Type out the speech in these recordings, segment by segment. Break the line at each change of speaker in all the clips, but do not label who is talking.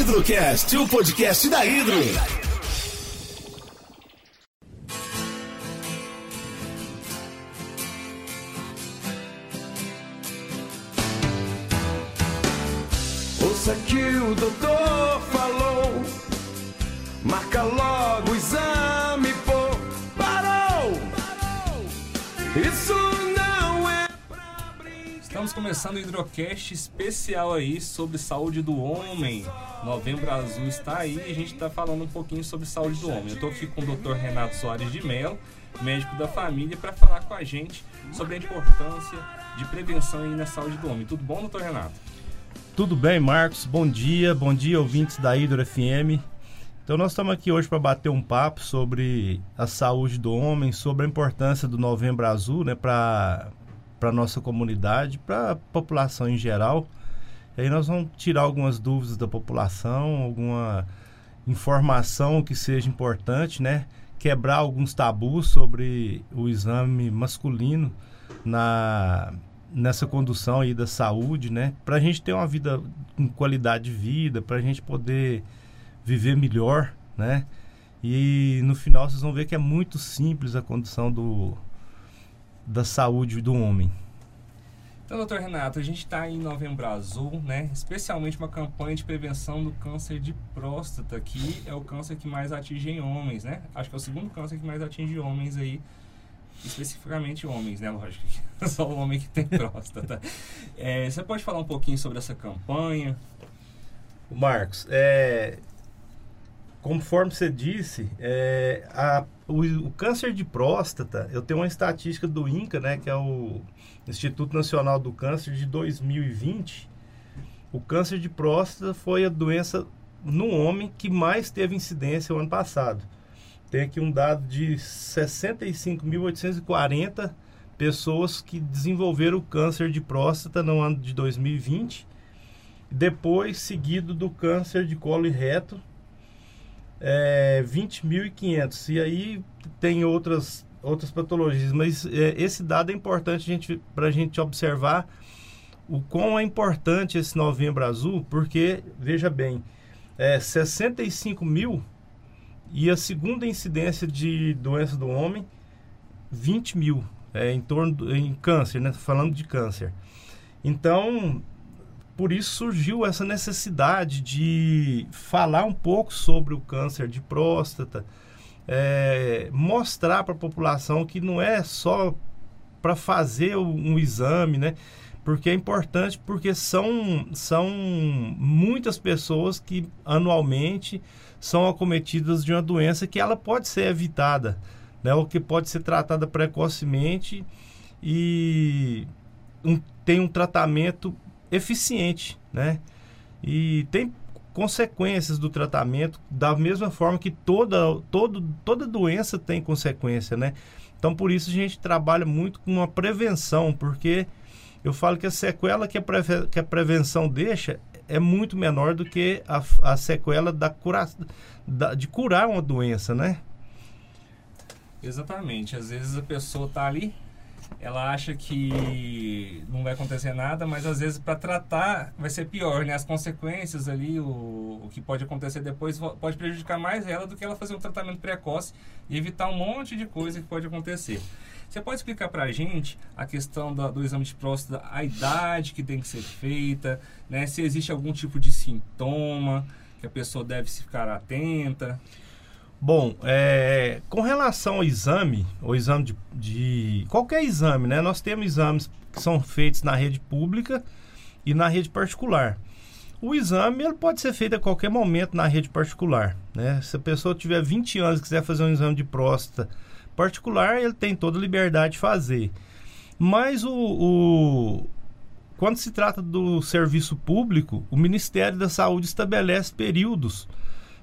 Hidrocast, o podcast da Hidro.
Estamos começando o Hidrocast especial aí sobre saúde do homem. Novembro Azul está aí e a gente está falando um pouquinho sobre saúde do homem. Eu estou aqui com o Dr. Renato Soares de Mello, médico da família, para falar com a gente sobre a importância de prevenção aí na saúde do homem. Tudo bom, doutor Renato?
Tudo bem, Marcos? Bom dia, bom dia, ouvintes da Hidro FM. Então, nós estamos aqui hoje para bater um papo sobre a saúde do homem, sobre a importância do Novembro Azul né, para a nossa comunidade, para a população em geral. E aí, nós vamos tirar algumas dúvidas da população, alguma informação que seja importante, né? Quebrar alguns tabus sobre o exame masculino na nessa condução aí da saúde, né? Para a gente ter uma vida com qualidade de vida, para a gente poder viver melhor, né? E no final vocês vão ver que é muito simples a condução do, da saúde do homem.
Então, doutor Renato, a gente está em Novembro Azul, né? Especialmente uma campanha de prevenção do câncer de próstata, que é o câncer que mais atinge em homens, né? Acho que é o segundo câncer que mais atinge homens aí, especificamente homens, né? Lógico, que só o homem que tem próstata. É, você pode falar um pouquinho sobre essa campanha?
Marcos, é, conforme você disse, é, a, o, o, câncer de próstata, eu tenho uma estatística do INCA, né, que é o Instituto Nacional do Câncer de 2020. O câncer de próstata foi a doença no homem que mais teve incidência o ano passado. Tem aqui um dado de 65.840 pessoas que desenvolveram o câncer de próstata no ano de 2020 depois seguido do câncer de colo e reto, é, 20.500. E aí tem outras, outras patologias, mas é, esse dado é importante para a gente observar o quão é importante esse novembro azul, porque, veja bem, é 65 mil e a segunda incidência de doença do homem, 20 mil, é, em torno do, em câncer, né? Falando de câncer. Então, por isso surgiu essa necessidade de falar um pouco sobre o câncer de próstata, é, mostrar para a população que não é só para fazer um exame, né? Porque é importante, porque são, são muitas pessoas que anualmente são acometidas de uma doença que ela pode ser evitada, né? Ou que pode ser tratada precocemente e um, tem um tratamento eficiente, né? E tem consequências do tratamento da mesma forma que toda, todo, toda doença tem consequência, né? Então por isso a gente trabalha muito com a prevenção, porque eu falo que a sequela que a, preve, que a prevenção deixa é muito menor do que a, a sequela da cura, da, de curar uma doença, né?
Exatamente. Às vezes a pessoa está ali ela acha que não vai acontecer nada, mas às vezes para tratar vai ser pior, né? As consequências ali, o, o que pode acontecer depois pode prejudicar mais ela do que ela fazer um tratamento precoce e evitar um monte de coisa que pode acontecer. Você pode explicar para a gente a questão do exame de próstata, a idade que tem que ser feita, né? Se existe algum tipo de sintoma que a pessoa deve ficar atenta?
Bom, é, com relação ao exame, o exame de, de, qualquer exame, né? Nós temos exames que são feitos na rede pública e na rede particular. O exame ele pode ser feito a qualquer momento na rede particular, né? Se a pessoa tiver 20 anos e quiser fazer um exame de próstata particular, ele tem toda a liberdade de fazer. Mas o, o quando se trata do serviço público, o Ministério da Saúde estabelece períodos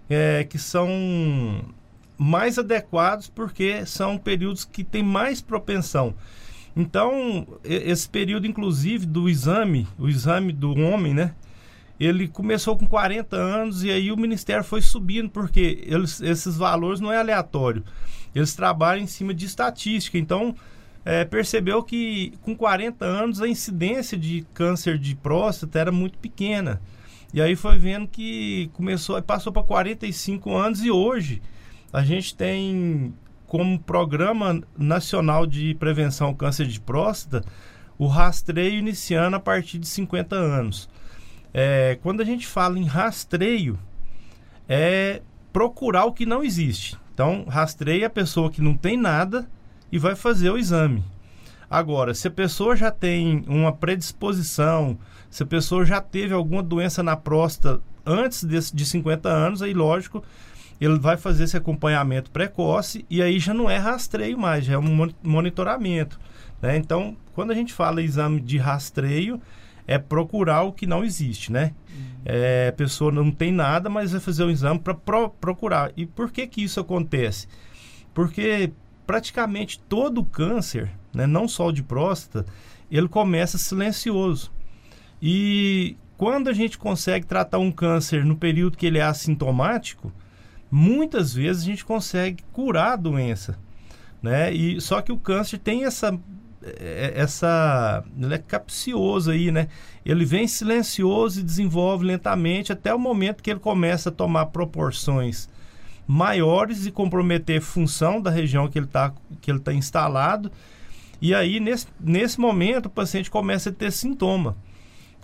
é, que são mais adequados porque são períodos que têm mais propensão. Então, esse período, inclusive, do exame, o exame do homem, né? Ele começou com 40 anos e aí o Ministério foi subindo, porque eles, esses valores não é aleatório. Eles trabalham em cima de estatística. Então, é, percebeu que com 40 anos a incidência de câncer de próstata era muito pequena. E aí foi vendo que começou, passou para 45 anos e hoje a gente tem como Programa Nacional de Prevenção ao Câncer de Próstata o rastreio iniciando a partir de 50 anos. É, quando a gente fala em rastreio, é procurar o que não existe. Então, rastreia a pessoa que não tem nada e vai fazer o exame. Agora, se a pessoa já tem uma predisposição, se a pessoa já teve alguma doença na próstata antes de, de 50 anos, aí lógico, ele vai fazer esse acompanhamento precoce e aí já não é rastreio mais, já é um monitoramento. Né? Então, quando a gente fala exame de rastreio, é procurar o que não existe, né? Uhum. É, a pessoa não tem nada, mas vai fazer o exame para pro, procurar. E por que que isso acontece? Porque praticamente todo câncer, né, não só o de próstata, ele começa silencioso. E quando a gente consegue tratar um câncer no período que ele é assintomático, muitas vezes a gente consegue curar a doença, né? E só que o câncer tem essa é, essa ele é capcioso aí, né? Ele vem silencioso e desenvolve lentamente até o momento que ele começa a tomar proporções maiores e comprometer função da região que ele está que ele tá instalado. E aí nesse, nesse momento o paciente começa a ter sintoma.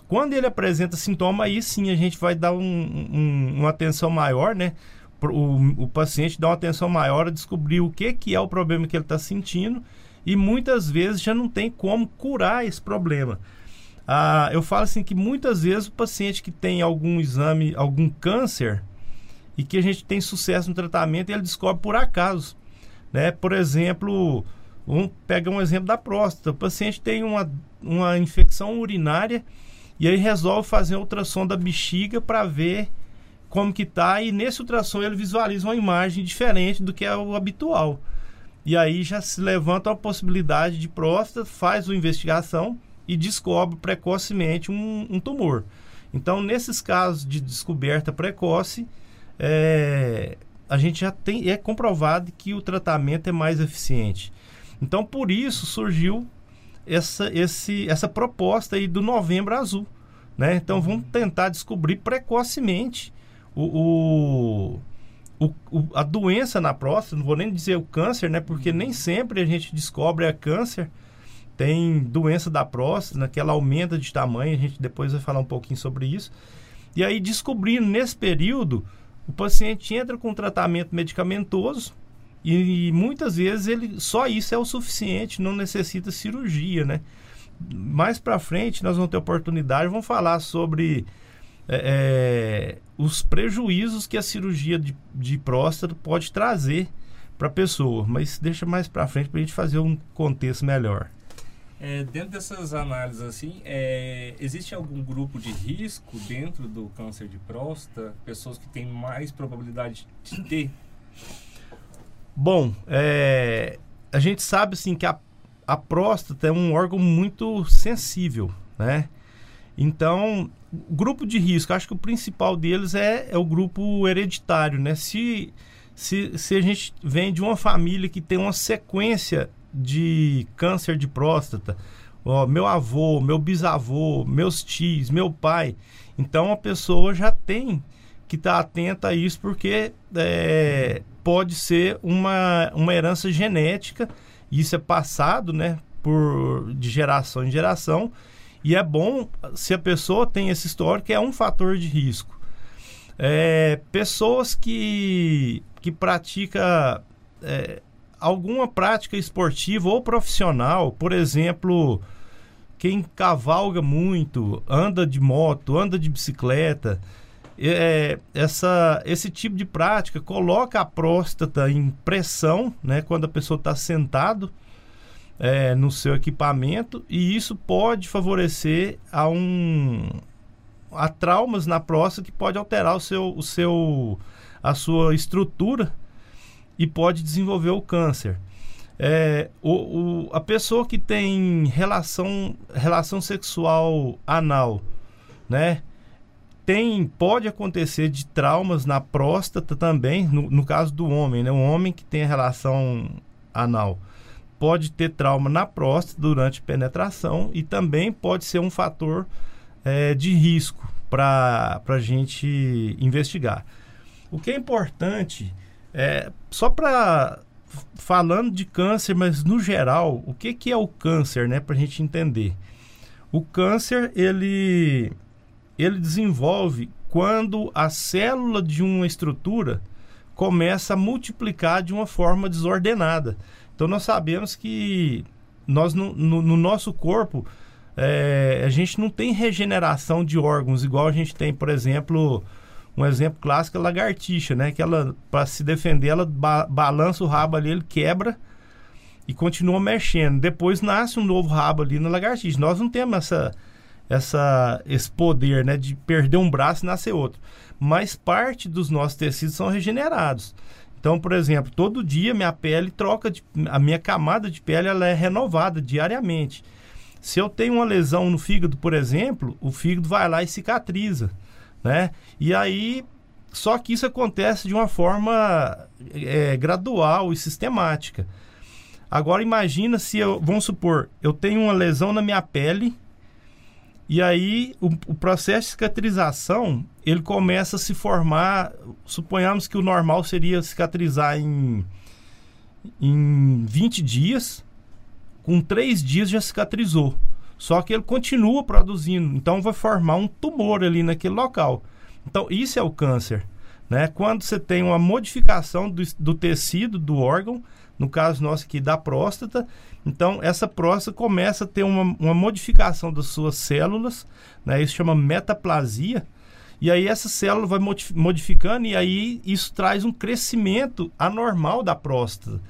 Quando ele apresenta sintoma, aí sim a gente vai dar um, um, uma atenção maior, né? O, o paciente dá uma atenção maior a descobrir o que, que é o problema que ele está sentindo e muitas vezes já não tem como curar esse problema. Ah, eu falo assim que muitas vezes o paciente que tem algum exame, algum câncer e que a gente tem sucesso no tratamento, ele descobre por acaso. Né? Por exemplo, um, pega um exemplo da próstata. O paciente tem uma, uma infecção urinária e aí resolve fazer um ultrassom da bexiga para ver como que tá e nesse ultrassom ele visualiza uma imagem diferente do que é o habitual. E aí já se levanta a possibilidade de próstata, faz uma investigação e descobre precocemente um, um tumor. Então, nesses casos de descoberta precoce, é, a gente já tem é comprovado que o tratamento é mais eficiente. Então, por isso surgiu essa, esse, essa proposta aí do Novembro Azul. Né? Então, vamos tentar descobrir precocemente o, o o, a doença na próstata, não vou nem dizer o câncer, né? Porque nem sempre a gente descobre a câncer. Tem doença da próstata, né, que ela aumenta de tamanho, a gente depois vai falar um pouquinho sobre isso. E aí, descobrindo nesse período, o paciente entra com tratamento medicamentoso e, e muitas vezes ele só isso é o suficiente, não necessita cirurgia, né? Mais para frente nós vamos ter oportunidade, vamos falar sobre é, é, os prejuízos que a cirurgia de, de próstata pode trazer para a pessoa. Mas deixa mais para frente para a gente fazer um contexto melhor.
É, dentro dessas análises, assim, é, existe algum grupo de risco dentro do câncer de próstata? Pessoas que têm mais probabilidade de ter?
Bom, é, a gente sabe assim que a, a próstata é um órgão muito sensível, né? Então, grupo de risco, acho que o principal deles é, é o grupo hereditário, né? Se, se, se a gente vem de uma família que tem uma sequência de câncer de próstata, ó, meu avô, meu bisavô, meus tios, meu pai, então a pessoa já tem que estar tá atenta a isso porque é, pode ser uma, uma herança genética, isso é passado, né, por de geração em geração e é bom se a pessoa tem esse histórico, é um fator de risco. É, pessoas que, que pratica é, alguma prática esportiva ou profissional, por exemplo, quem cavalga muito, anda de moto, anda de bicicleta, é, essa, esse tipo de prática coloca a próstata em pressão, né, quando a pessoa está sentado é, no seu equipamento e isso pode favorecer a um a traumas na próstata que pode alterar o seu, o seu a sua estrutura e pode desenvolver o câncer. É, o, o, a pessoa que tem relação, relação sexual anal, né? Tem, pode acontecer de traumas na próstata também, no, no caso do homem, né? Um homem que tem relação anal pode ter trauma na próstata durante penetração e também pode ser um fator é, de risco para a gente investigar. O que é importante é só para falando de câncer, mas no geral, o que, que é o câncer, né, para a gente entender? O câncer ele ele desenvolve quando a célula de uma estrutura começa a multiplicar de uma forma desordenada. Então nós sabemos que nós no, no, no nosso corpo é, a gente não tem regeneração de órgãos igual a gente tem, por exemplo, um exemplo clássico é a lagartixa, né? Que ela, para se defender, ela ba balança o rabo ali, ele quebra e continua mexendo. Depois nasce um novo rabo ali na lagartixa. Nós não temos essa, essa, esse poder, né? De perder um braço e nascer outro. Mas parte dos nossos tecidos são regenerados. Então, por exemplo, todo dia minha pele troca, de, a minha camada de pele ela é renovada diariamente. Se eu tenho uma lesão no fígado, por exemplo, o fígado vai lá e cicatriza, né? E aí, só que isso acontece de uma forma é, gradual e sistemática. Agora imagina se eu, vamos supor, eu tenho uma lesão na minha pele e aí o, o, processo de cicatrização ele começa a se formar. Suponhamos que o normal seria cicatrizar em, em 20 dias. Com 3 dias já cicatrizou. Só que ele continua produzindo. Então vai formar um tumor ali naquele local. Então isso é o câncer. Né? Quando você tem uma modificação do, do tecido do órgão, no caso nosso aqui da próstata, então, essa próstata começa a ter uma, uma modificação das suas células, né? Isso chama metaplasia. E aí essa célula vai modificando e aí isso traz um crescimento anormal da próstata.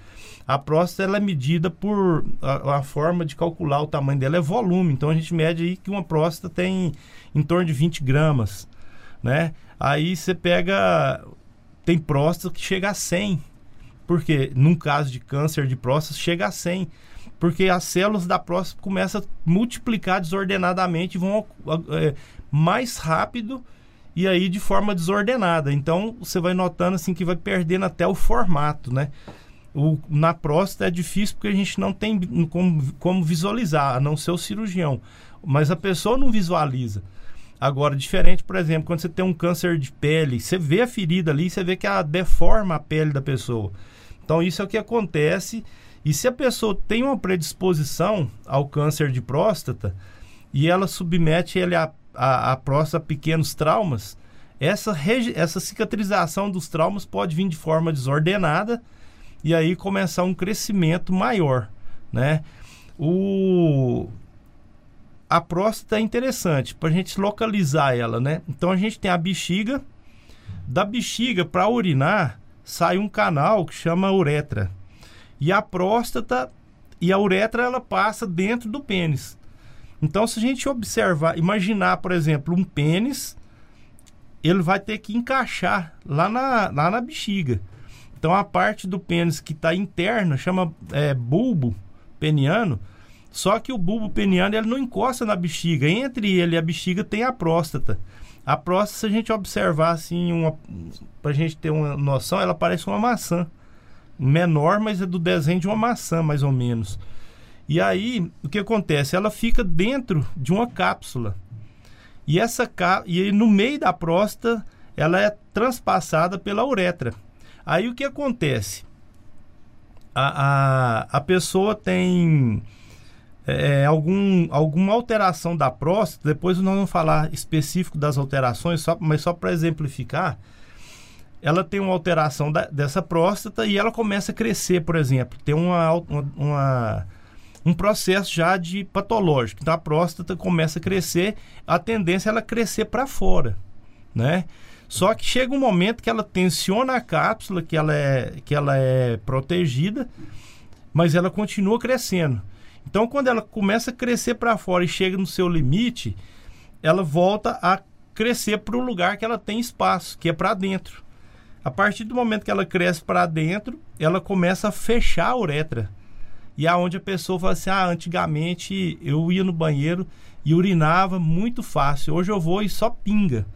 A próstata ela é medida por a, a, forma de calcular o tamanho dela é volume. Então a gente mede aí que uma próstata tem em torno de 20 gramas, né? Aí você pega tem próstata que chega a 100. Porque num caso de câncer de próstata chega a 100 porque as células da próstata começam a multiplicar desordenadamente, vão é, mais rápido e aí de forma desordenada. Então você vai notando assim que vai perdendo até o formato, né? O, na próstata é difícil porque a gente não tem como, como visualizar, a não ser o cirurgião. Mas a pessoa não visualiza. Agora, diferente, por exemplo, quando você tem um câncer de pele, você vê a ferida ali, você vê que ela deforma a pele da pessoa. Então, isso é o que acontece e se a pessoa tem uma predisposição ao câncer de próstata e ela submete ele a, a, a próstata a pequenos traumas, essa, essa cicatrização dos traumas pode vir de forma desordenada e aí começar um crescimento maior, né? O, a próstata é interessante para a gente localizar ela, né? Então a gente tem a bexiga, da bexiga para urinar sai um canal que chama uretra. E a próstata e a uretra ela passa dentro do pênis. Então, se a gente observar, imaginar, por exemplo, um pênis, ele vai ter que encaixar lá na, lá na bexiga. Então, a parte do pênis que está interna chama é, bulbo peniano. Só que o bulbo peniano ele não encosta na bexiga. Entre ele e a bexiga tem a próstata. A próstata, se a gente observar assim, para a gente ter uma noção, ela parece uma maçã menor, mas é do desenho de uma maçã, mais ou menos. E aí, o que acontece? Ela fica dentro de uma cápsula. E essa e aí, no meio da próstata, ela é transpassada pela uretra. Aí o que acontece? A, a, a pessoa tem é, algum, alguma alteração da próstata, depois nós vamos falar específico das alterações, só, mas só para exemplificar, ela tem uma alteração da, dessa próstata e ela começa a crescer, por exemplo. Tem uma, uma, uma, um processo já de patológico. Então a próstata começa a crescer, a tendência é ela crescer para fora, né? Só que chega um momento que ela tensiona a cápsula, que ela é, que ela é protegida, mas ela continua crescendo. Então, quando ela começa a crescer para fora e chega no seu limite, ela volta a crescer para o lugar que ela tem espaço, que é para dentro. A partir do momento que ela cresce para dentro, ela começa a fechar a uretra. E aonde é a pessoa fala assim: ah, antigamente eu ia no banheiro e urinava muito fácil. Hoje eu vou e só pinga.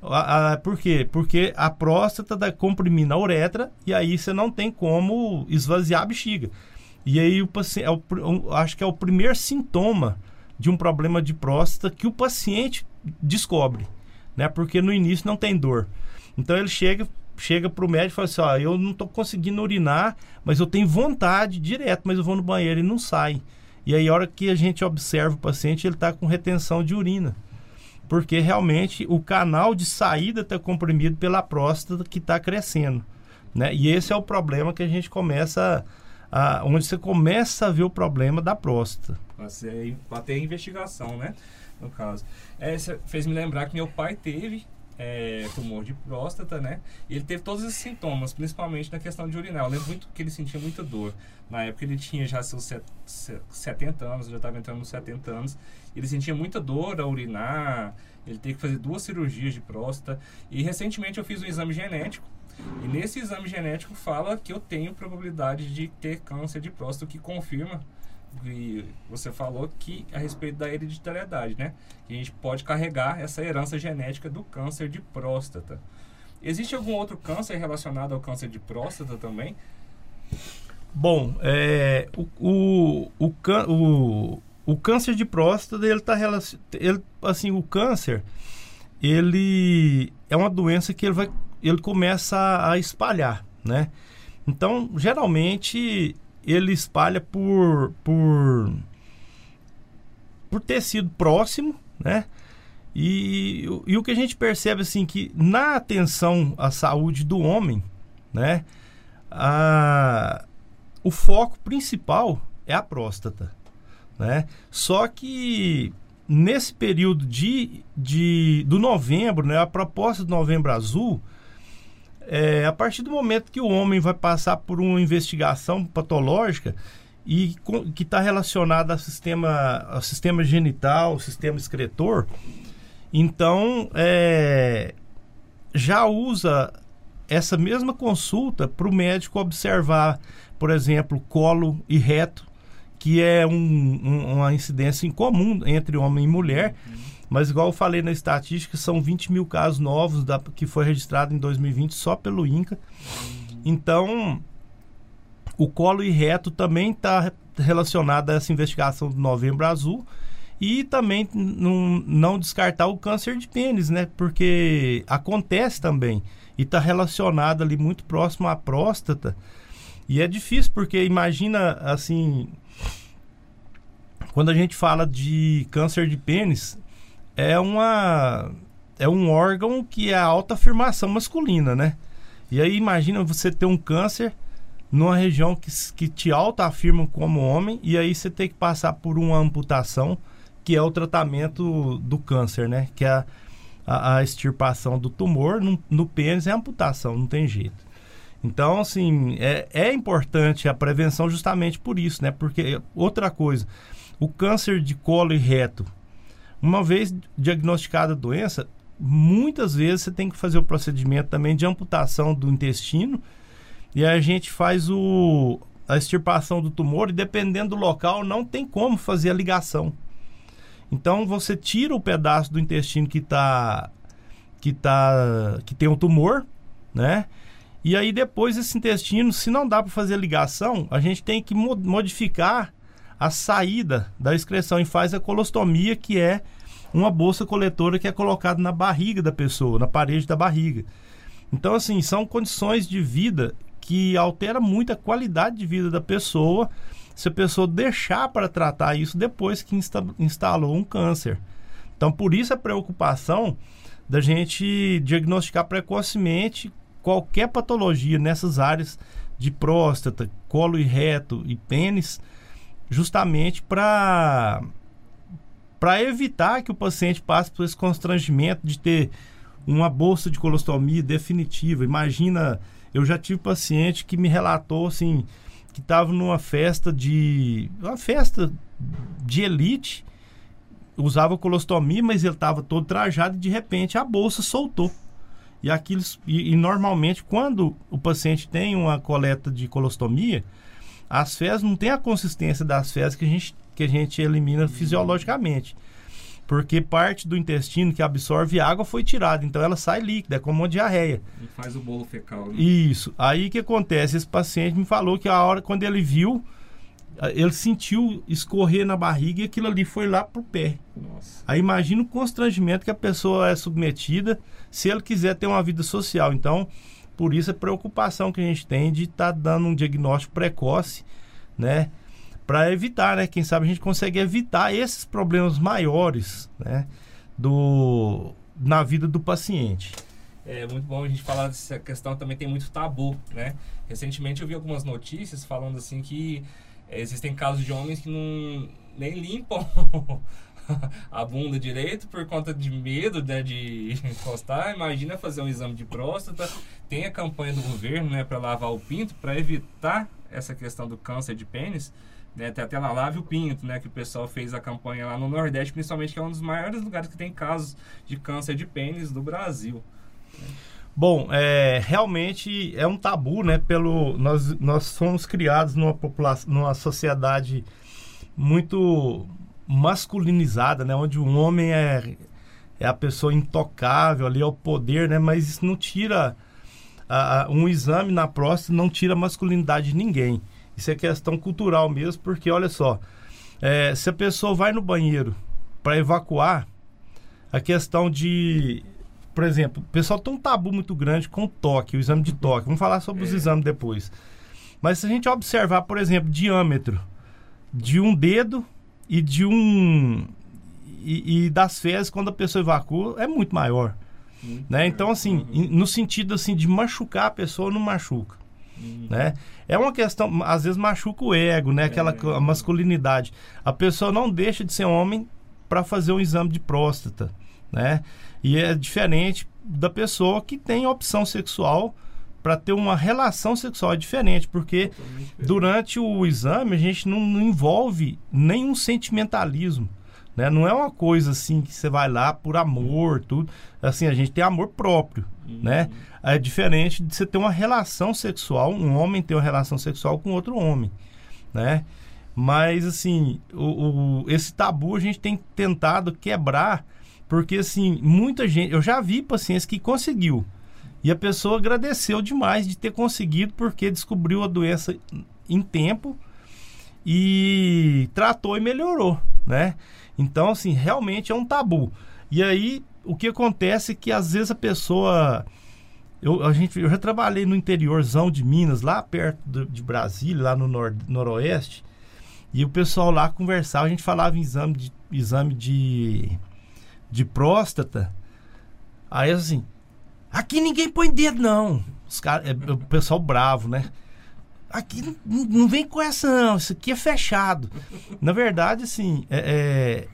Ah, por quê? Porque a próstata está comprimindo a uretra e aí você não tem como esvaziar a bexiga. E aí o paciente, é o, acho que é o primeiro sintoma de um problema de próstata que o paciente descobre. né? Porque no início não tem dor. Então ele chega chega pro médico e fala assim, ó, eu não tô conseguindo urinar, mas eu tenho vontade direto, mas eu vou no banheiro e não sai. E aí a hora que a gente observa o paciente, ele está com retenção de urina. Porque realmente o canal de saída está comprimido pela próstata que está crescendo. Né? E esse é o problema que a gente começa a, onde você começa a ver o problema da próstata.
Para ter investigação, né? No caso. É, fez me lembrar que meu pai teve é, tumor de próstata, né? E ele teve todos esses sintomas, principalmente na questão de urinar. Eu lembro muito que ele sentia muita dor. Na época ele tinha já seus 70 anos, já estava entrando nos 70 anos. Ele sentia muita dor a urinar, ele teve que fazer duas cirurgias de próstata. E recentemente eu fiz um exame genético. E nesse exame genético fala que eu tenho probabilidade de ter câncer de próstata, o que confirma e você falou que a respeito da hereditariedade, né? Que a gente pode carregar essa herança genética do câncer de próstata. Existe algum outro câncer relacionado ao câncer de próstata também?
Bom, é, o, o, o, o, câncer de próstata, ele está ele, assim, o câncer, ele é uma doença que ele vai, ele começa a espalhar, né? Então, geralmente, ele espalha por, por, por ter sido próximo, né? E, e o que a gente percebe assim que na atenção à saúde do homem, né? A, o foco principal é a próstata, né? Só que nesse período de, de do novembro, né? A proposta do Novembro Azul é, a partir do momento que o homem vai passar por uma investigação patológica e com, que está relacionada ao sistema, ao sistema genital, ao sistema excretor, então é, já usa essa mesma consulta para o médico observar, por exemplo, colo e reto, que é um, um, uma incidência incomum entre homem e mulher. Uhum mas, igual eu falei na estatística, são 20 mil casos novos da, que foi registrado em 2020 só pelo INCA. Então, o colo e reto também está relacionado a essa investigação do Novembro Azul. E também não, não descartar o câncer de pênis, né? Porque acontece também. E está relacionado ali muito próximo à próstata. E é difícil, porque imagina assim. Quando a gente fala de câncer de pênis, é uma é um órgão que é a alta afirmação masculina, né? E aí imagina você ter um câncer numa região que, que te alta afirma como homem e aí você tem que passar por uma amputação que é o tratamento do câncer, né? Que é a, a, a extirpação do tumor no, no pênis é amputação, não tem jeito. Então, assim, é, é importante a prevenção justamente por isso, né? Porque outra coisa, o câncer de colo e reto, uma vez diagnosticada a doença, muitas vezes você tem que fazer o procedimento também de amputação do intestino e a gente faz o, a extirpação do tumor e dependendo do local não tem como fazer a ligação. Então você tira o pedaço do intestino que tá que tá que tem um tumor, né? E aí depois esse intestino, se não dá para fazer a ligação, a gente tem que modificar a saída da excreção e faz a colostomia, que é uma bolsa coletora que é colocada na barriga da pessoa, na parede da barriga. Então, assim, são condições de vida que altera muito a qualidade de vida da pessoa se a pessoa deixar para tratar isso depois que insta instalou um câncer. Então, por isso a preocupação da gente diagnosticar precocemente qualquer patologia nessas áreas de próstata, colo e reto e pênis, justamente para para evitar que o paciente passe por esse constrangimento de ter uma bolsa de colostomia definitiva. Imagina, eu já tive paciente que me relatou assim que estava numa festa de uma festa de elite, usava colostomia, mas ele estava todo trajado e de repente a bolsa soltou. E aquilo e, e normalmente quando o paciente tem uma coleta de colostomia, as fezes não têm a consistência das fezes que a gente, que a gente elimina fisiologicamente. Porque parte do intestino que absorve água foi tirada, então ela sai líquida, é como uma diarreia.
E faz o bolo fecal. Né?
Isso. Aí que acontece? Esse paciente me falou que a hora quando ele viu ele sentiu escorrer na barriga e aquilo ali foi lá pro pé.
Nossa.
Aí imagina o constrangimento que a pessoa é submetida se ele quiser ter uma vida social. Então, por isso a preocupação que a gente tem de estar tá dando um diagnóstico precoce, né? Para evitar, né? Quem sabe a gente consegue evitar esses problemas maiores, né? Do, na vida do paciente.
É muito bom a gente falar dessa questão, também tem muito tabu, né? Recentemente eu vi algumas notícias falando assim que é, existem casos de homens que não nem limpam a bunda direito por conta de medo né, de encostar. Imagina fazer um exame de próstata. Tem a campanha do governo né, para lavar o pinto, para evitar essa questão do câncer de pênis. Né, tem até lá Lave o Pinto, né, que o pessoal fez a campanha lá no Nordeste, principalmente, que é um dos maiores lugares que tem casos de câncer de pênis do Brasil.
Bom, é, realmente é um tabu, né? Pelo nós nós somos criados numa população, numa sociedade muito masculinizada, né? Onde o homem é é a pessoa intocável ali, é o poder, né? Mas isso não tira a, a, um exame na próstata não tira a masculinidade de ninguém. Isso é questão cultural mesmo, porque olha só, é, se a pessoa vai no banheiro para evacuar, a questão de por exemplo, o pessoal tem um tabu muito grande com o toque, o exame de toque. Vamos falar sobre é. os exames depois. Mas se a gente observar, por exemplo, diâmetro de um dedo e de um. E, e das fezes, quando a pessoa evacua, é muito maior. Uhum. Né? Então, assim, uhum. no sentido assim, de machucar a pessoa, não machuca. Uhum. Né? É uma questão, às vezes machuca o ego, né? Aquela é. masculinidade. A pessoa não deixa de ser homem para fazer um exame de próstata, né? E é diferente da pessoa que tem opção sexual para ter uma relação sexual diferente, porque durante o exame a gente não, não, envolve nenhum sentimentalismo. Né? Não é uma coisa assim que você vai lá por amor, tudo. Assim, a gente tem amor próprio. Uhum. Né? É diferente de você ter uma relação sexual, um homem ter uma relação sexual com outro homem. Né? Mas, assim, o, o esse tabu a gente tem tentado quebrar porque, assim, muita gente. Eu já vi pacientes que conseguiu. E a pessoa agradeceu demais de ter conseguido, porque descobriu a doença em tempo e tratou e melhorou, né? Então, assim, realmente é um tabu. E aí, o que acontece é que às vezes a pessoa. Eu, a gente, eu já trabalhei no interiorzão de Minas, lá perto do, de Brasília, lá no nor, noroeste, e o pessoal lá conversava, a gente falava em exame de, exame de de próstata. Aí assim, aqui ninguém põe dedo não. Os cara, é, o pessoal bravo, né? Aqui não, não, vem com essa não, isso aqui é fechado. Na verdade, assim, é, é,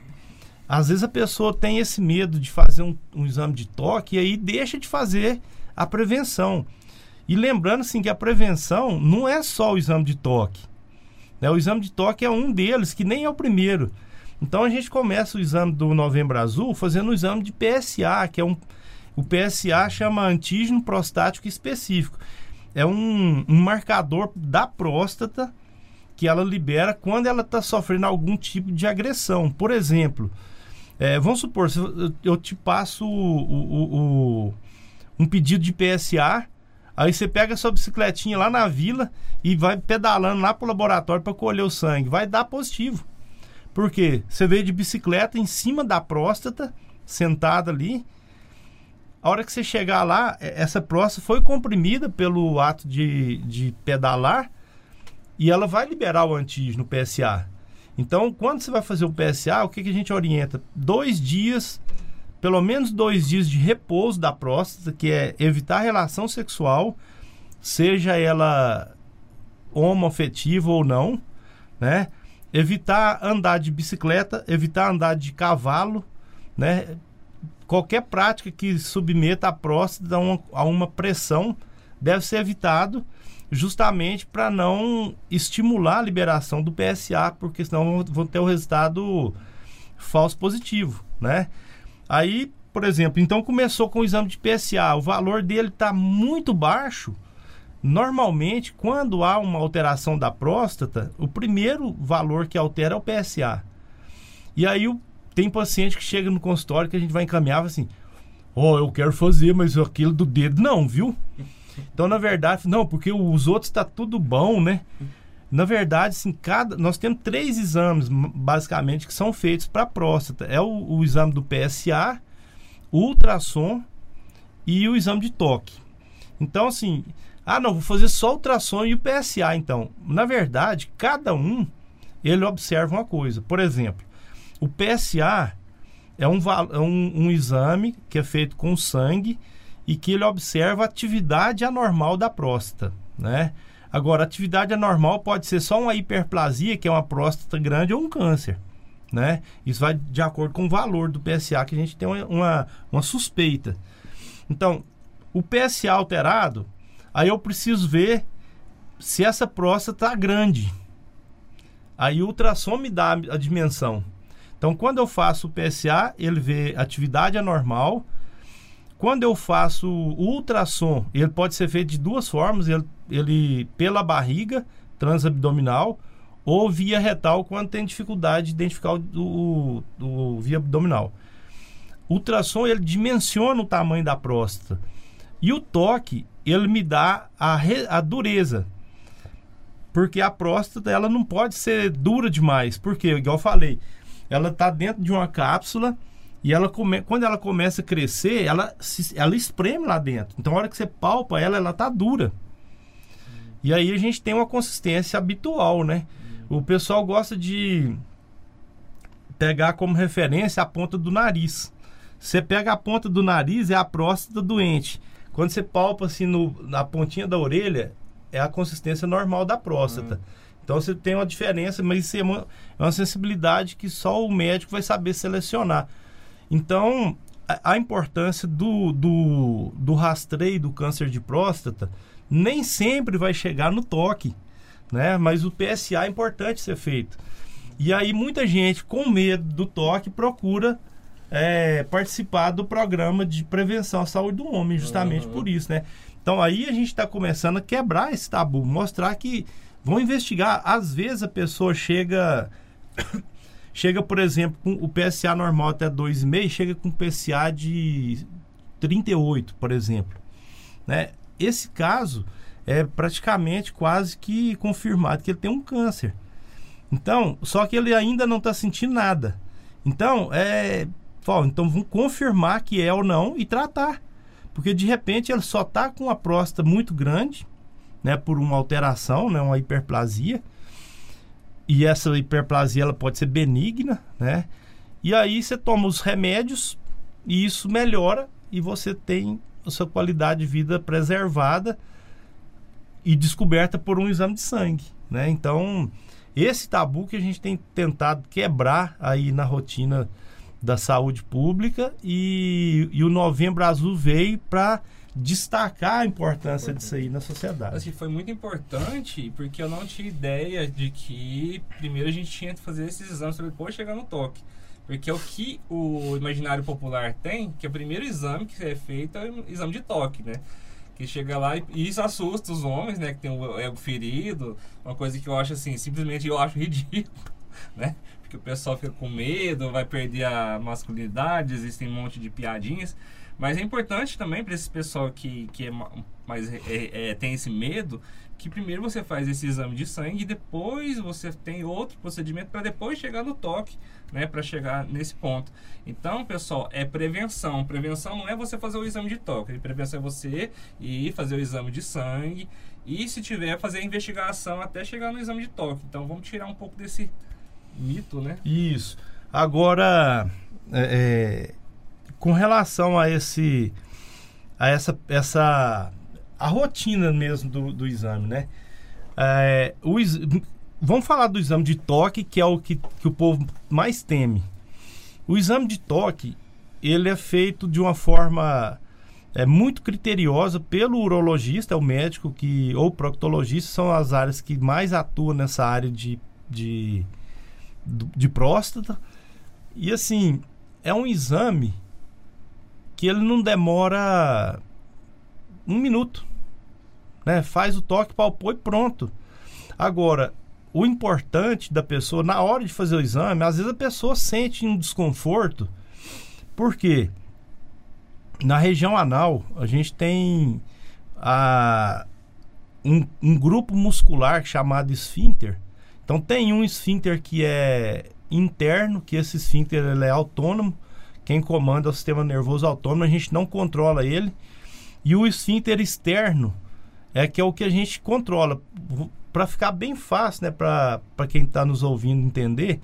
às vezes a pessoa tem esse medo de fazer um, um exame de toque e aí deixa de fazer a prevenção. E lembrando assim que a prevenção não é só o exame de toque. Né? O exame de toque é um deles, que nem é o primeiro. Então a gente começa o exame do Novembro Azul fazendo o exame de PSA, que é um. O PSA chama antígeno prostático específico. É um, um marcador da próstata que ela libera quando ela está sofrendo algum tipo de agressão. Por exemplo, é, vamos supor, se eu te passo o, o, o, um pedido de PSA, aí você pega a sua bicicletinha lá na vila e vai pedalando lá para o laboratório para colher o sangue. Vai dar positivo. Porque você veio de bicicleta em cima da próstata, sentada ali. A hora que você chegar lá, essa próstata foi comprimida pelo ato de, de pedalar e ela vai liberar o antígeno PSA. Então, quando você vai fazer o PSA, o que, que a gente orienta? Dois dias, pelo menos dois dias de repouso da próstata, que é evitar relação sexual, seja ela homoafetiva ou não, né? evitar andar de bicicleta, evitar andar de cavalo, né? Qualquer prática que submeta a próstata a uma, a uma pressão deve ser evitado justamente para não estimular a liberação do PSA, porque senão vão ter o resultado falso positivo, né? Aí, por exemplo, então começou com o exame de PSA, o valor dele está muito baixo, Normalmente, quando há uma alteração da próstata, o primeiro valor que altera é o PSA. E aí o, tem paciente que chega no consultório que a gente vai encaminhar assim: Ó, oh, eu quero fazer, mas aquilo do dedo não, viu? Então, na verdade, não, porque os outros tá tudo bom, né? Na verdade, assim, cada, nós temos três exames, basicamente, que são feitos para próstata. É o, o, exame do PSA, o ultrassom e o exame de toque. Então, assim, ah, não, vou fazer só o ultrassom e o PSA, então. Na verdade, cada um, ele observa uma coisa. Por exemplo, o PSA é um, é um, um exame que é feito com sangue e que ele observa a atividade anormal da próstata, né? Agora, atividade anormal pode ser só uma hiperplasia, que é uma próstata grande, ou um câncer. Né? Isso vai de acordo com o valor do PSA, que a gente tem uma, uma, uma suspeita. Então, o PSA alterado, aí eu preciso ver se essa próstata está grande. Aí o ultrassom me dá a dimensão. Então, quando eu faço o PSA, ele vê atividade anormal. Quando eu faço ultrassom, ele pode ser feito de duas formas. Ele ele pela barriga transabdominal ou via retal quando tem dificuldade de identificar o, o, o via abdominal. O ultrassom ele dimensiona o tamanho da próstata e o toque ele me dá a, re, a dureza porque a próstata ela não pode ser dura demais porque igual eu falei ela está dentro de uma cápsula e ela come, quando ela começa a crescer ela se, ela espreme lá dentro então a hora que você palpa ela ela tá dura e aí a gente tem uma consistência habitual, né? O pessoal gosta de pegar como referência a ponta do nariz. Você pega a ponta do nariz, é a próstata doente. Quando você palpa assim no, na pontinha da orelha, é a consistência normal da próstata. Uhum. Então você tem uma diferença, mas isso é uma, é uma sensibilidade que só o médico vai saber selecionar. Então, a, a importância do, do, do rastreio do câncer de próstata nem sempre vai chegar no toque, né? Mas o PSA é importante ser feito. E aí muita gente com medo do toque procura é, participar do programa de prevenção à saúde do homem, justamente uhum. por isso, né? Então aí a gente está começando a quebrar esse tabu, mostrar que vão investigar. Às vezes a pessoa chega, chega por exemplo, com o PSA normal até 2,5, chega com PSA de 38, por exemplo, né? esse caso é praticamente quase que confirmado que ele tem um câncer. Então, só que ele ainda não está sentindo nada. Então, é. Ó, então vamos confirmar que é ou não e tratar. Porque de repente ele só está com a próstata muito grande, né? Por uma alteração, né? Uma hiperplasia. E essa hiperplasia ela pode ser benigna, né? E aí você toma os remédios e isso melhora e você tem a sua qualidade de vida preservada e descoberta por um exame de sangue, né? Então, esse tabu que a gente tem tentado quebrar aí na rotina da saúde pública e, e o Novembro Azul veio para destacar a importância disso aí na sociedade.
Assim, foi muito importante porque eu não tinha ideia de que primeiro a gente tinha que fazer esses exames para depois chegar no toque. Porque o que o imaginário popular tem, que é o primeiro exame que é feito é o exame de toque, né? Que chega lá e, isso assusta os homens, né? Que tem o ego ferido, uma coisa que eu acho assim, simplesmente eu acho ridículo, né? Porque o pessoal fica com medo, vai perder a masculinidade, existem um monte de piadinhas. Mas é importante também para esse pessoal que, que é mais, é, é, tem esse medo, que primeiro você faz esse exame de sangue e depois você tem outro procedimento para depois chegar no toque, né, para chegar nesse ponto. Então, pessoal, é prevenção. Prevenção não é você fazer o exame de toque, prevenção é você ir fazer o exame de sangue e se tiver fazer a investigação até chegar no exame de toque. Então, vamos tirar um pouco desse mito, né?
Isso. Agora, é, é, com relação a esse a essa essa a rotina mesmo do, do exame, né? É, o, vamos falar do exame de toque, que é o que, que o povo mais teme. O exame de toque, ele é feito de uma forma é, muito criteriosa pelo urologista, é o médico que, ou proctologista, são as áreas que mais atuam nessa área de, de, de próstata. E assim, é um exame que ele não demora um minuto né? Faz o toque, palpou e pronto. Agora, o importante da pessoa, na hora de fazer o exame, às vezes a pessoa sente um desconforto, porque na região anal a gente tem a, um, um grupo muscular chamado esfíncter. Então tem um esfíncter que é interno, que esse esfíncter ele é autônomo. Quem comanda é o sistema nervoso autônomo, a gente não controla ele. E o esfíncter externo é que é o que a gente controla. Para ficar bem fácil, né, para quem está nos ouvindo entender,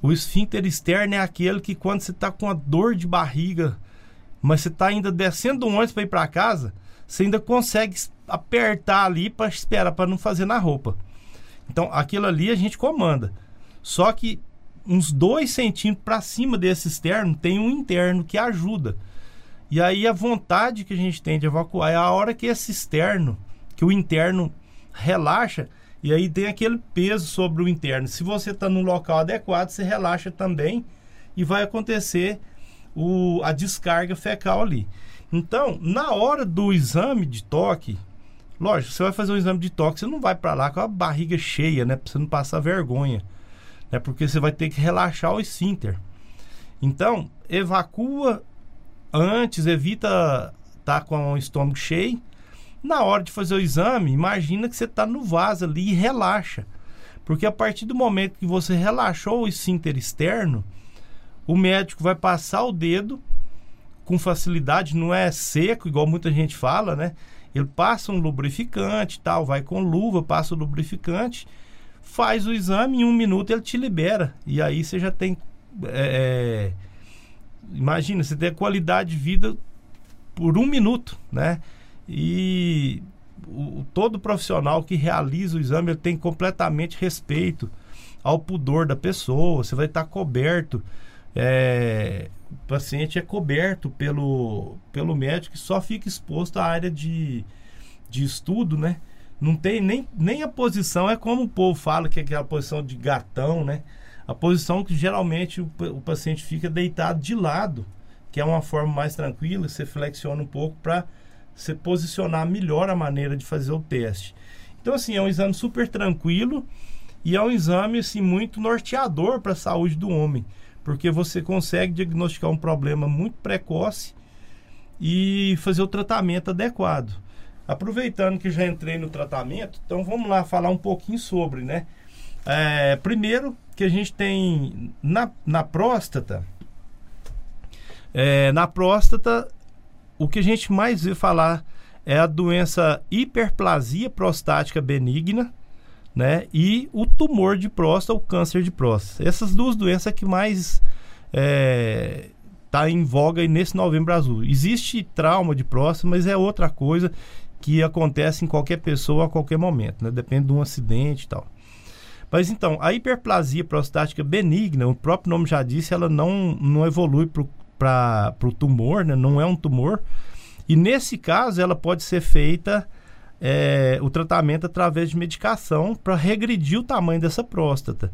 o esfíncter externo é aquele que quando você está com a dor de barriga, mas você está ainda descendo um ônibus para ir para casa, você ainda consegue apertar ali para esperar para não fazer na roupa. Então, aquilo ali a gente comanda. Só que uns dois centímetros para cima desse externo tem um interno que ajuda. E aí a vontade que a gente tem de evacuar é a hora que esse externo, que o interno relaxa, e aí tem aquele peso sobre o interno. Se você está no local adequado, você relaxa também e vai acontecer o, a descarga fecal ali. Então, na hora do exame de toque, lógico, você vai fazer um exame de toque, você não vai para lá com a barriga cheia, né? Pra você não passar vergonha. Né? Porque você vai ter que relaxar o esfíncter. Então, evacua antes, evita estar tá com o estômago cheio. Na hora de fazer o exame, imagina que você está no vaso ali e relaxa. Porque a partir do momento que você relaxou o esfíncter externo, o médico vai passar o dedo com facilidade, não é seco, igual muita gente fala, né? Ele passa um lubrificante tal, vai com luva, passa o lubrificante, faz o exame, em um minuto ele te libera. E aí você já tem. É, é imagina, você tem qualidade de vida por um minuto, né? E o, todo profissional que realiza o exame ele tem completamente respeito ao pudor da pessoa, você vai estar coberto. É, o paciente é coberto pelo, pelo médico e só fica exposto à área de, de estudo, né? Não tem nem, nem a posição, é como o povo fala que é aquela posição de gatão, né? A posição que geralmente o, o paciente fica deitado de lado, que é uma forma mais tranquila, você flexiona um pouco para você posicionar melhor a maneira de fazer o teste. Então, assim, é um exame super tranquilo e é um exame, assim, muito norteador para a saúde do homem porque você consegue diagnosticar um problema muito precoce e fazer o tratamento adequado. Aproveitando que já entrei no tratamento, então vamos lá falar um pouquinho sobre, né? É, primeiro que a gente tem na, na próstata, é, na próstata, o que a gente mais vê falar é a doença hiperplasia prostática benigna, né? E o tumor de próstata, o câncer de próstata. Essas duas doenças é que mais é, tá em voga nesse novembro azul. Existe trauma de próstata, mas é outra coisa que acontece em qualquer pessoa a qualquer momento, né? Depende de um acidente e tal. Mas então, a hiperplasia prostática benigna, o próprio nome já disse, ela não, não evolui para o tumor, né? Não é um tumor. E nesse caso, ela pode ser feita é, o tratamento através de medicação para regredir o tamanho dessa próstata.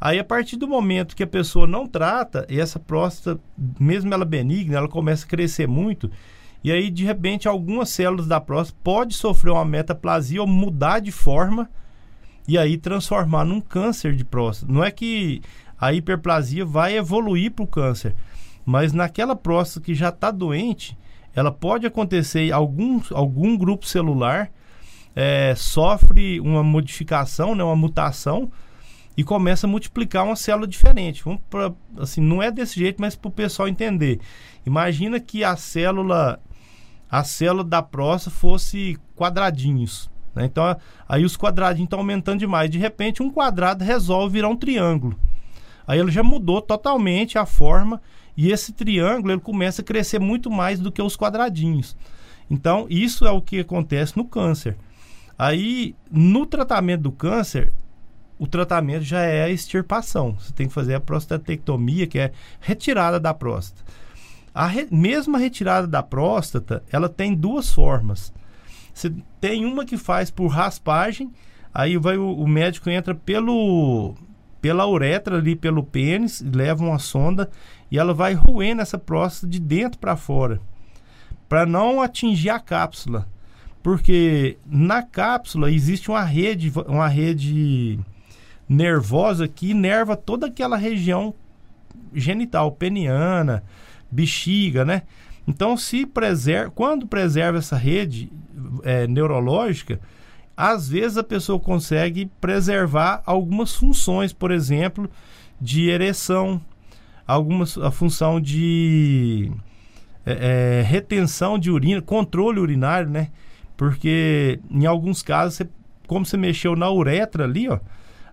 Aí, a partir do momento que a pessoa não trata, e essa próstata, mesmo ela benigna, ela começa a crescer muito, e aí, de repente, algumas células da próstata pode sofrer uma metaplasia ou mudar de forma e aí transformar num câncer de próstata. Não é que a hiperplasia vai evoluir para o câncer, mas naquela próstata que já está doente, ela pode acontecer algum, algum grupo celular é, sofre uma modificação, né, uma mutação e começa a multiplicar uma célula diferente. Vamos pra, assim, não é desse jeito, mas para o pessoal entender. Imagina que a célula a célula da próstata fosse quadradinhos. Né? Então aí os quadradinhos estão aumentando demais. De repente um quadrado resolve virar um triângulo. Aí ele já mudou totalmente a forma e esse triângulo ele começa a crescer muito mais do que os quadradinhos. Então, isso é o que acontece no câncer. Aí, no tratamento do câncer, o tratamento já é a extirpação. Você tem que fazer a prostatectomia, que é retirada da próstata. A re... mesma retirada da próstata, ela tem duas formas. Você tem uma que faz por raspagem, aí vai o, o médico entra pelo pela uretra ali pelo pênis, leva uma sonda e ela vai roendo essa próstata de dentro para fora, para não atingir a cápsula, porque na cápsula existe uma rede, uma rede nervosa que inerva toda aquela região genital, peniana, bexiga, né? Então, se preserva, quando preserva essa rede, é, neurológica, às vezes a pessoa consegue preservar algumas funções, por exemplo, de ereção, algumas a função de é, é, retenção de urina, controle urinário, né? Porque em alguns casos, você, como você mexeu na uretra ali, ó,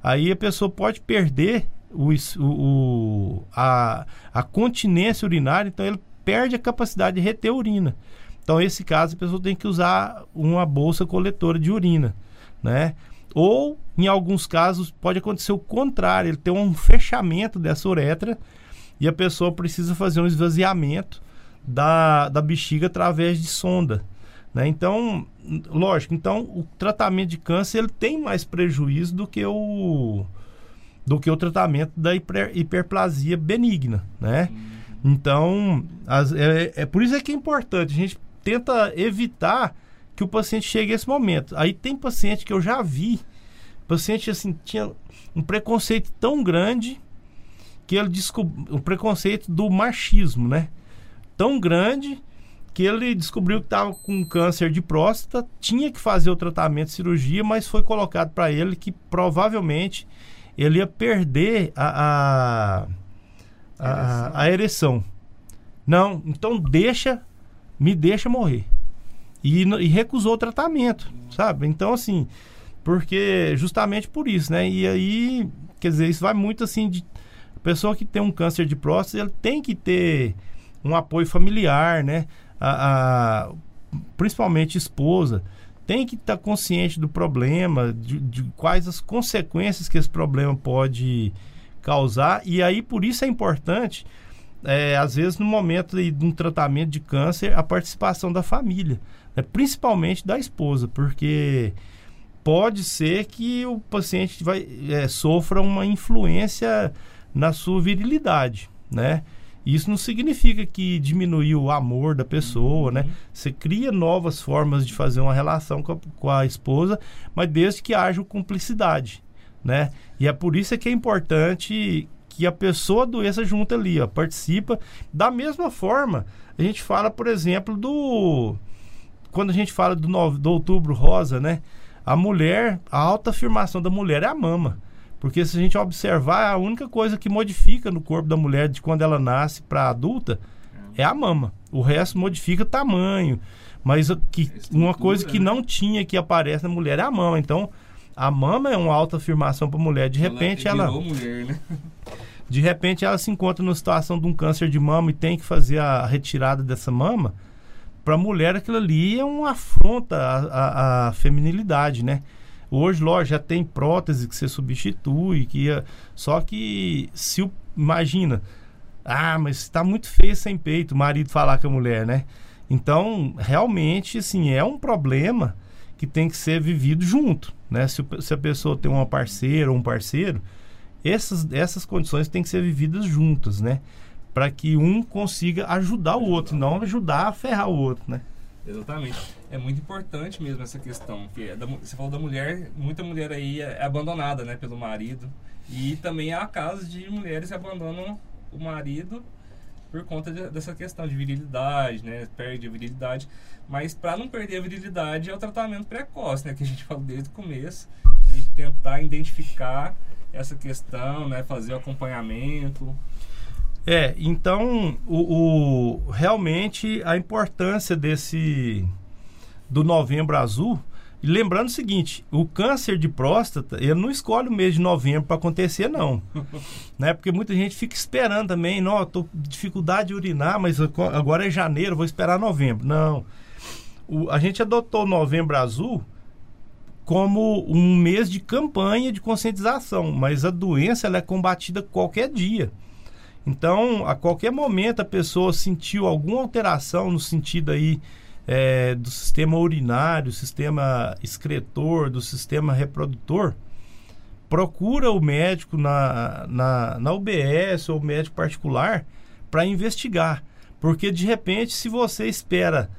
aí a pessoa pode perder o, o, a, a continência urinária, então ele perde a capacidade de reter urina. Então, nesse caso, a pessoa tem que usar uma bolsa coletora de urina, né? Ou, em alguns casos, pode acontecer o contrário, ele tem um fechamento dessa uretra e a pessoa precisa fazer um esvaziamento da, da bexiga através de sonda. Né? Então, lógico, então o tratamento de câncer ele tem mais prejuízo do que o, do que o tratamento da hiper, hiperplasia benigna, né? Então, as, é, é por isso é que é importante, a gente tenta evitar que o paciente chegue a esse momento. Aí tem paciente que eu já vi, paciente assim, tinha um preconceito tão grande que ele descobriu, o preconceito do machismo, né? Tão grande que ele descobriu que estava com câncer de próstata, tinha que fazer o tratamento cirurgia, mas foi colocado para ele que provavelmente ele ia perder a, a, a, a, ereção. Não, então deixa, me deixa morrer. E, e recusou o tratamento, sabe? Então, assim, porque justamente por isso, né? E aí, quer dizer, isso vai muito assim de pessoa que tem um câncer de próstata, ele tem que ter um apoio familiar, né? A, a principalmente esposa tem que estar tá consciente do problema, de, de, quais as consequências que esse problema pode causar. E aí, por isso é importante, é, às vezes, no momento de, de, um tratamento de câncer, a participação da família, né? principalmente da esposa, porque pode ser que o paciente vai, é, sofra uma influência na sua virilidade, né? Isso não significa que diminuiu o amor da pessoa, né? uhum. né? Você cria novas formas de fazer uma relação com a, com a, esposa, mas desde que haja cumplicidade, né? E é por isso que é importante que a pessoa doença junto ali, ó, participa. Da mesma forma, a gente fala, por exemplo, do... Quando a gente fala do, no, do outubro rosa, né? A mulher, a alta afirmação da mulher é a mama. Porque se a gente observar, a única coisa que modifica no corpo da mulher de quando ela nasce para adulta é a mama. O resto modifica tamanho. Mas que, uma coisa que né? não tinha que aparece na mulher é a mama. Então, a mama é uma alta afirmação para a mulher. De repente, ela. ela mulher, né? De repente, ela se encontra numa situação de um câncer de mama e tem que fazer a retirada dessa mama. Para a mulher, aquilo ali é uma afronta à, à, à feminilidade, né? Hoje, lógico, já tem prótese que você substitui, que só que se o, imagina, ah, mas está muito feio sem peito, o marido falar com a mulher, né? Então, realmente, assim, é um problema que tem que ser vivido junto, né? Se, se a pessoa tem uma parceira ou um parceiro, essas, essas condições têm que ser vividas juntas, né? Para que um consiga ajudar o outro, não ajudar a ferrar o outro, né?
Exatamente. É muito importante mesmo essa questão. Que é você falou da mulher, muita mulher aí é, é abandonada né, pelo marido. E também há casos de mulheres que abandonam o marido por conta de, dessa questão de virilidade, né? Perde a virilidade. Mas para não perder a virilidade é o tratamento precoce, né? Que a gente falou desde o começo. A gente tentar identificar essa questão, né? Fazer o acompanhamento.
É, então o, o, realmente a importância desse do novembro azul. E lembrando o seguinte, o câncer de próstata, ele não escolhe o mês de novembro para acontecer, não. né? Porque muita gente fica esperando também, não, tô com dificuldade de urinar, mas agora é janeiro, vou esperar novembro. Não. O, a gente adotou novembro azul como um mês de campanha de conscientização, mas a doença ela é combatida qualquer dia. Então, a qualquer momento a pessoa sentiu alguma alteração no sentido aí é, do sistema urinário, sistema excretor, do sistema reprodutor, procura o médico na, na, na UBS ou médico particular para investigar. Porque de repente, se você espera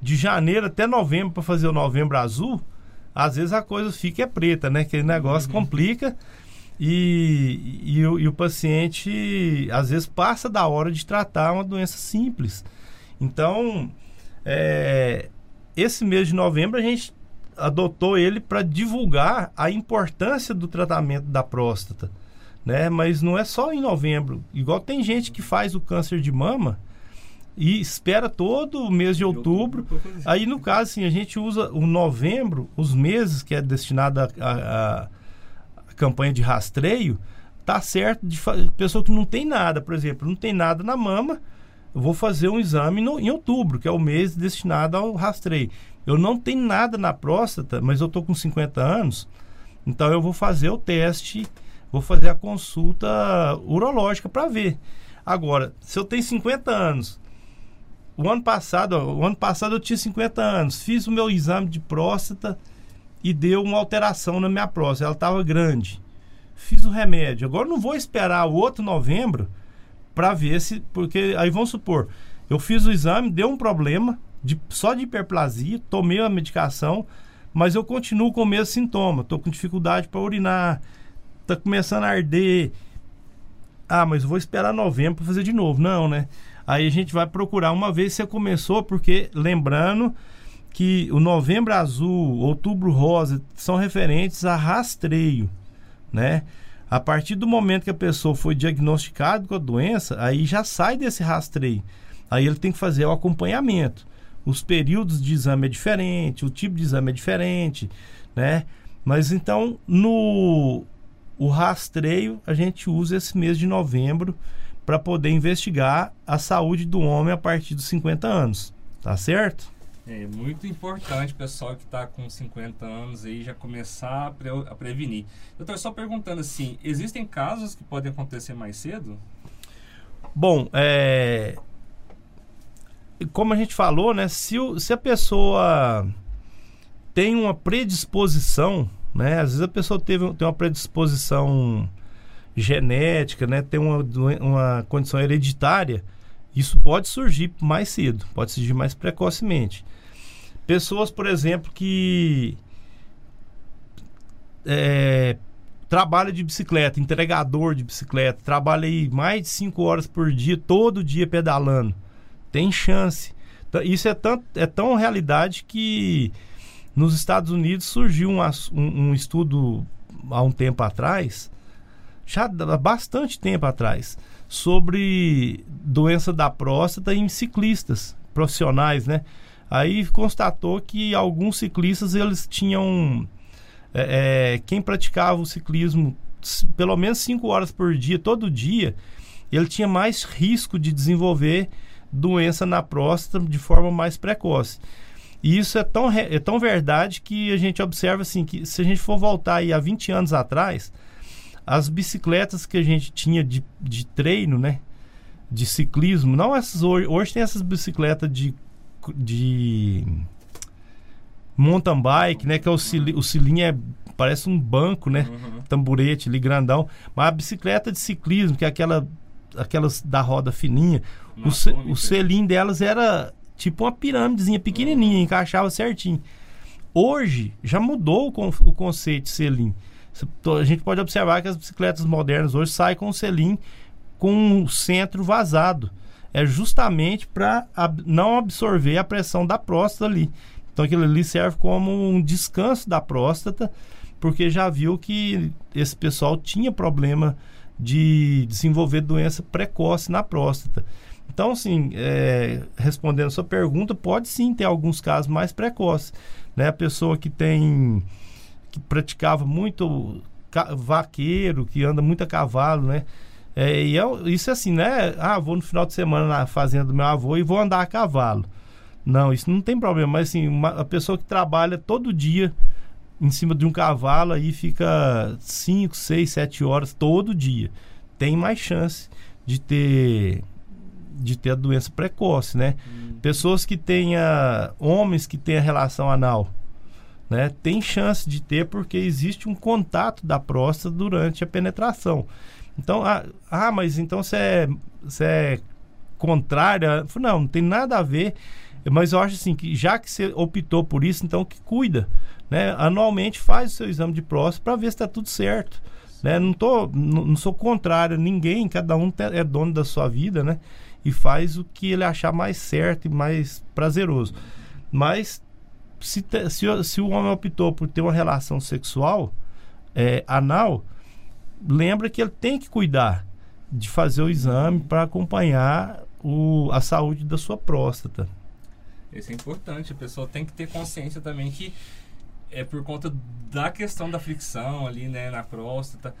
de janeiro até novembro para fazer o novembro azul, às vezes a coisa fica preta, né? Aquele negócio uhum. complica e, e, o, e o paciente, às vezes, passa da hora de tratar uma doença simples. Então, é, esse mês de novembro a gente adotou ele para divulgar a importância do tratamento da próstata, né? Mas não é só em novembro. Igual tem gente que faz o câncer de mama e espera todo o mês de outubro. Aí, no caso, assim, a gente usa o novembro, os meses que é destinado a, a campanha de rastreio, tá certo de pessoa que não tem nada, por exemplo, não tem nada na mama, eu vou fazer um exame no, em outubro, que é o mês destinado ao rastreio. Eu não tenho nada na próstata, mas eu tô com 50 anos, então eu vou fazer o teste, vou fazer a consulta urológica para ver. Agora, se eu tenho 50 anos, o ano passado, o ano passado eu tinha 50 anos, fiz o meu exame de próstata e deu uma alteração na minha próstata, ela estava grande. Fiz o remédio. Agora não vou esperar o outro novembro para ver se, porque aí vamos supor, eu fiz o exame, deu um problema de, só de hiperplasia, tomei a medicação, mas eu continuo com o mesmo sintoma, estou com dificuldade para urinar, está começando a arder. Ah, mas eu vou esperar novembro para fazer de novo. Não, né? Aí a gente vai procurar uma vez você começou, porque lembrando que o novembro azul, outubro rosa são referentes a rastreio, né? A partir do momento que a pessoa foi diagnosticada com a doença, aí já sai desse rastreio. Aí ele tem que fazer o acompanhamento. Os períodos de exame é diferente, o tipo de exame é diferente, né? Mas então no o rastreio a gente usa esse mês de novembro para poder investigar a saúde do homem a partir dos 50 anos. Tá certo?
É muito importante, pessoal que está com 50 anos aí já começar a, pre a prevenir. Eu estou só perguntando assim, existem casos que podem acontecer mais cedo?
Bom, é... como a gente falou, né? Se, o, se a pessoa tem uma predisposição, né? Às vezes a pessoa teve, tem uma predisposição genética, né, tem uma, uma condição hereditária, isso pode surgir mais cedo, pode surgir mais precocemente. Pessoas, por exemplo, que é, trabalha de bicicleta, entregador de bicicleta, trabalha aí mais de 5 horas por dia, todo dia pedalando, tem chance. Isso é, tão, é tão realidade que nos Estados Unidos surgiu um, um, um estudo há um tempo atrás já há bastante tempo atrás, sobre doença da próstata em ciclistas profissionais, né? Aí constatou que alguns ciclistas eles tinham é, é, quem praticava o ciclismo pelo menos 5 horas por dia, todo dia, ele tinha mais risco de desenvolver doença na próstata de forma mais precoce. E isso é tão, é tão verdade que a gente observa assim que se a gente for voltar aí há 20 anos atrás, as bicicletas que a gente tinha de, de treino, né? De ciclismo, não essas hoje, hoje tem essas bicicletas de, de mountain bike, né? Que é o, cili, o cilinho é, parece um banco, né? Uhum. Tamburete ali grandão. Mas a bicicleta de ciclismo, que é aquela, aquelas da roda fininha, o, o selim delas era tipo uma pirâmidezinha pequenininha, uhum. encaixava certinho. Hoje já mudou o, o conceito de selim. A gente pode observar que as bicicletas modernas hoje saem com o selim com um centro vazado. É justamente para ab não absorver a pressão da próstata ali. Então aquilo ali serve como um descanso da próstata, porque já viu que esse pessoal tinha problema de desenvolver doença precoce na próstata. Então, assim, é, respondendo a sua pergunta, pode sim ter alguns casos mais precoces. Né? A pessoa que tem que praticava muito vaqueiro, que anda muito a cavalo, né? É, e é, isso é assim, né? Ah, vou no final de semana na fazenda do meu avô e vou andar a cavalo. Não, isso não tem problema. Mas assim, uma, a pessoa que trabalha todo dia em cima de um cavalo aí fica 5, 6, 7 horas todo dia. Tem mais chance de ter de ter a doença precoce, né? Hum. Pessoas que tenha homens que tenha relação anal né, tem chance de ter porque existe um contato da próstata durante a penetração. Então, ah, ah mas então você é, é contrária? Não, não tem nada a ver. Mas eu acho assim que já que você optou por isso, então que cuida, né? Anualmente faz o seu exame de próstata para ver se está tudo certo. Né? Não, tô, não, não sou contrário a ninguém, cada um é dono da sua vida, né? E faz o que ele achar mais certo e mais prazeroso. Mas se, se, se, o homem optou por ter uma relação sexual é, anal, lembra que ele tem que cuidar de fazer o exame para acompanhar o, a saúde da sua próstata.
Isso é importante. A pessoa tem que ter consciência também que é por conta da questão da fricção ali, né, na próstata.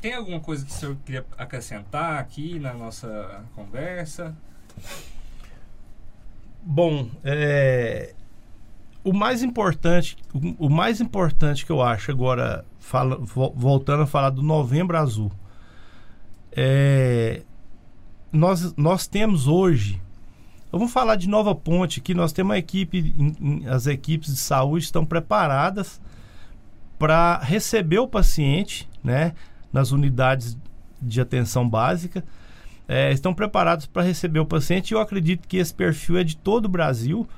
Tem alguma coisa que o senhor queria acrescentar aqui na nossa conversa?
Bom, é, o mais importante, o, mais importante que eu acho agora, fala, voltando a falar do Novembro Azul, é, nós, nós temos hoje, vamos falar de Nova Ponte, que nós temos uma equipe, as equipes de saúde estão preparadas para receber o paciente, né, nas unidades de atenção básica, é, estão preparados para receber o paciente. Eu acredito que esse perfil é de todo o Brasil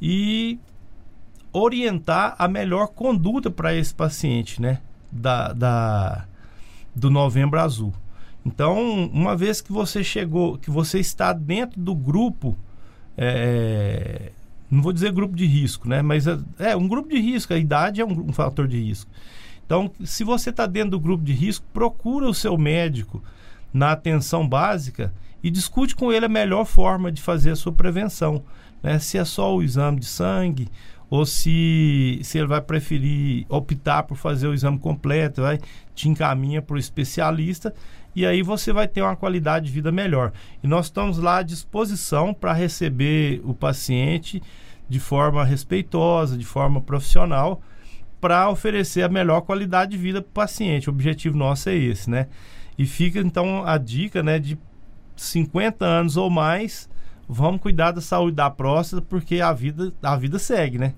e orientar a melhor conduta para esse paciente, né? Da, da, do Novembro Azul. Então, uma vez que você chegou, que você está dentro do grupo, é, não vou dizer grupo de risco, né? Mas é, é um grupo de risco, a idade é um, um fator de risco. Então, se você está dentro do grupo de risco, procura o seu médico na atenção básica e discute com ele a melhor forma de fazer a sua prevenção. Né? Se é só o exame de sangue ou se, se ele vai preferir optar por fazer o exame completo, vai, te encaminha para o especialista e aí você vai ter uma qualidade de vida melhor. E nós estamos lá à disposição para receber o paciente de forma respeitosa, de forma profissional, para oferecer a melhor qualidade de vida para o paciente. O objetivo nosso é esse, né? E fica então a dica, né, de 50 anos ou mais vamos cuidar da saúde da próstata, porque a vida, a vida segue, né?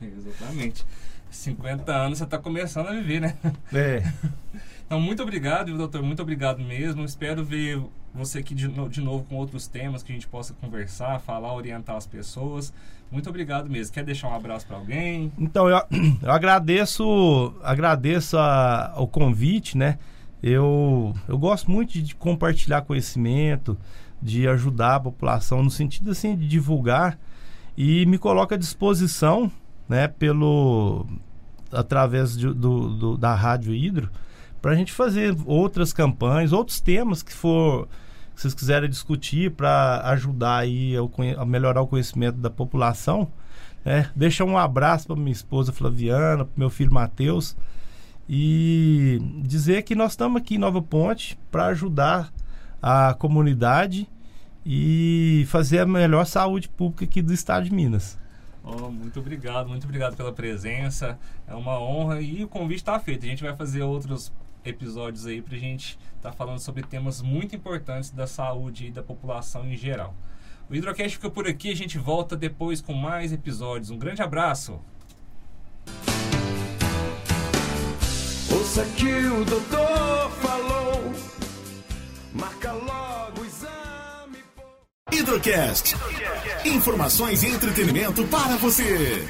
Exatamente. 50 anos você está começando a viver, né?
É.
Então, muito obrigado, doutor. Muito obrigado mesmo. Espero ver você aqui de, de novo com outros temas que a gente possa conversar, falar, orientar as pessoas. Muito obrigado mesmo. Quer deixar um abraço para alguém?
Então, eu, eu agradeço, agradeço a, o convite, né? Eu, eu gosto muito de compartilhar conhecimento, de ajudar a população no sentido assim de divulgar e me coloca à disposição, né, pelo através de, do, do, da rádio Hidro, para a gente fazer outras campanhas, outros temas que for que vocês quiserem discutir para ajudar aí a, a, melhorar o conhecimento da população. Né? Deixa um abraço para minha esposa Flaviana, para meu filho Matheus e dizer que nós estamos aqui em Nova Ponte para ajudar a comunidade e fazer a melhor saúde pública aqui do estado de Minas.
Oh, muito obrigado, muito obrigado pela presença. É uma honra e o convite está feito. A gente vai fazer outros episódios aí para a gente estar tá falando sobre temas muito importantes da saúde e da população em geral. O Hidrocast fica por aqui, a gente volta depois com mais episódios. Um grande abraço!
Ouça que o doutor falou,
Hidrocast. Informações e entretenimento para você.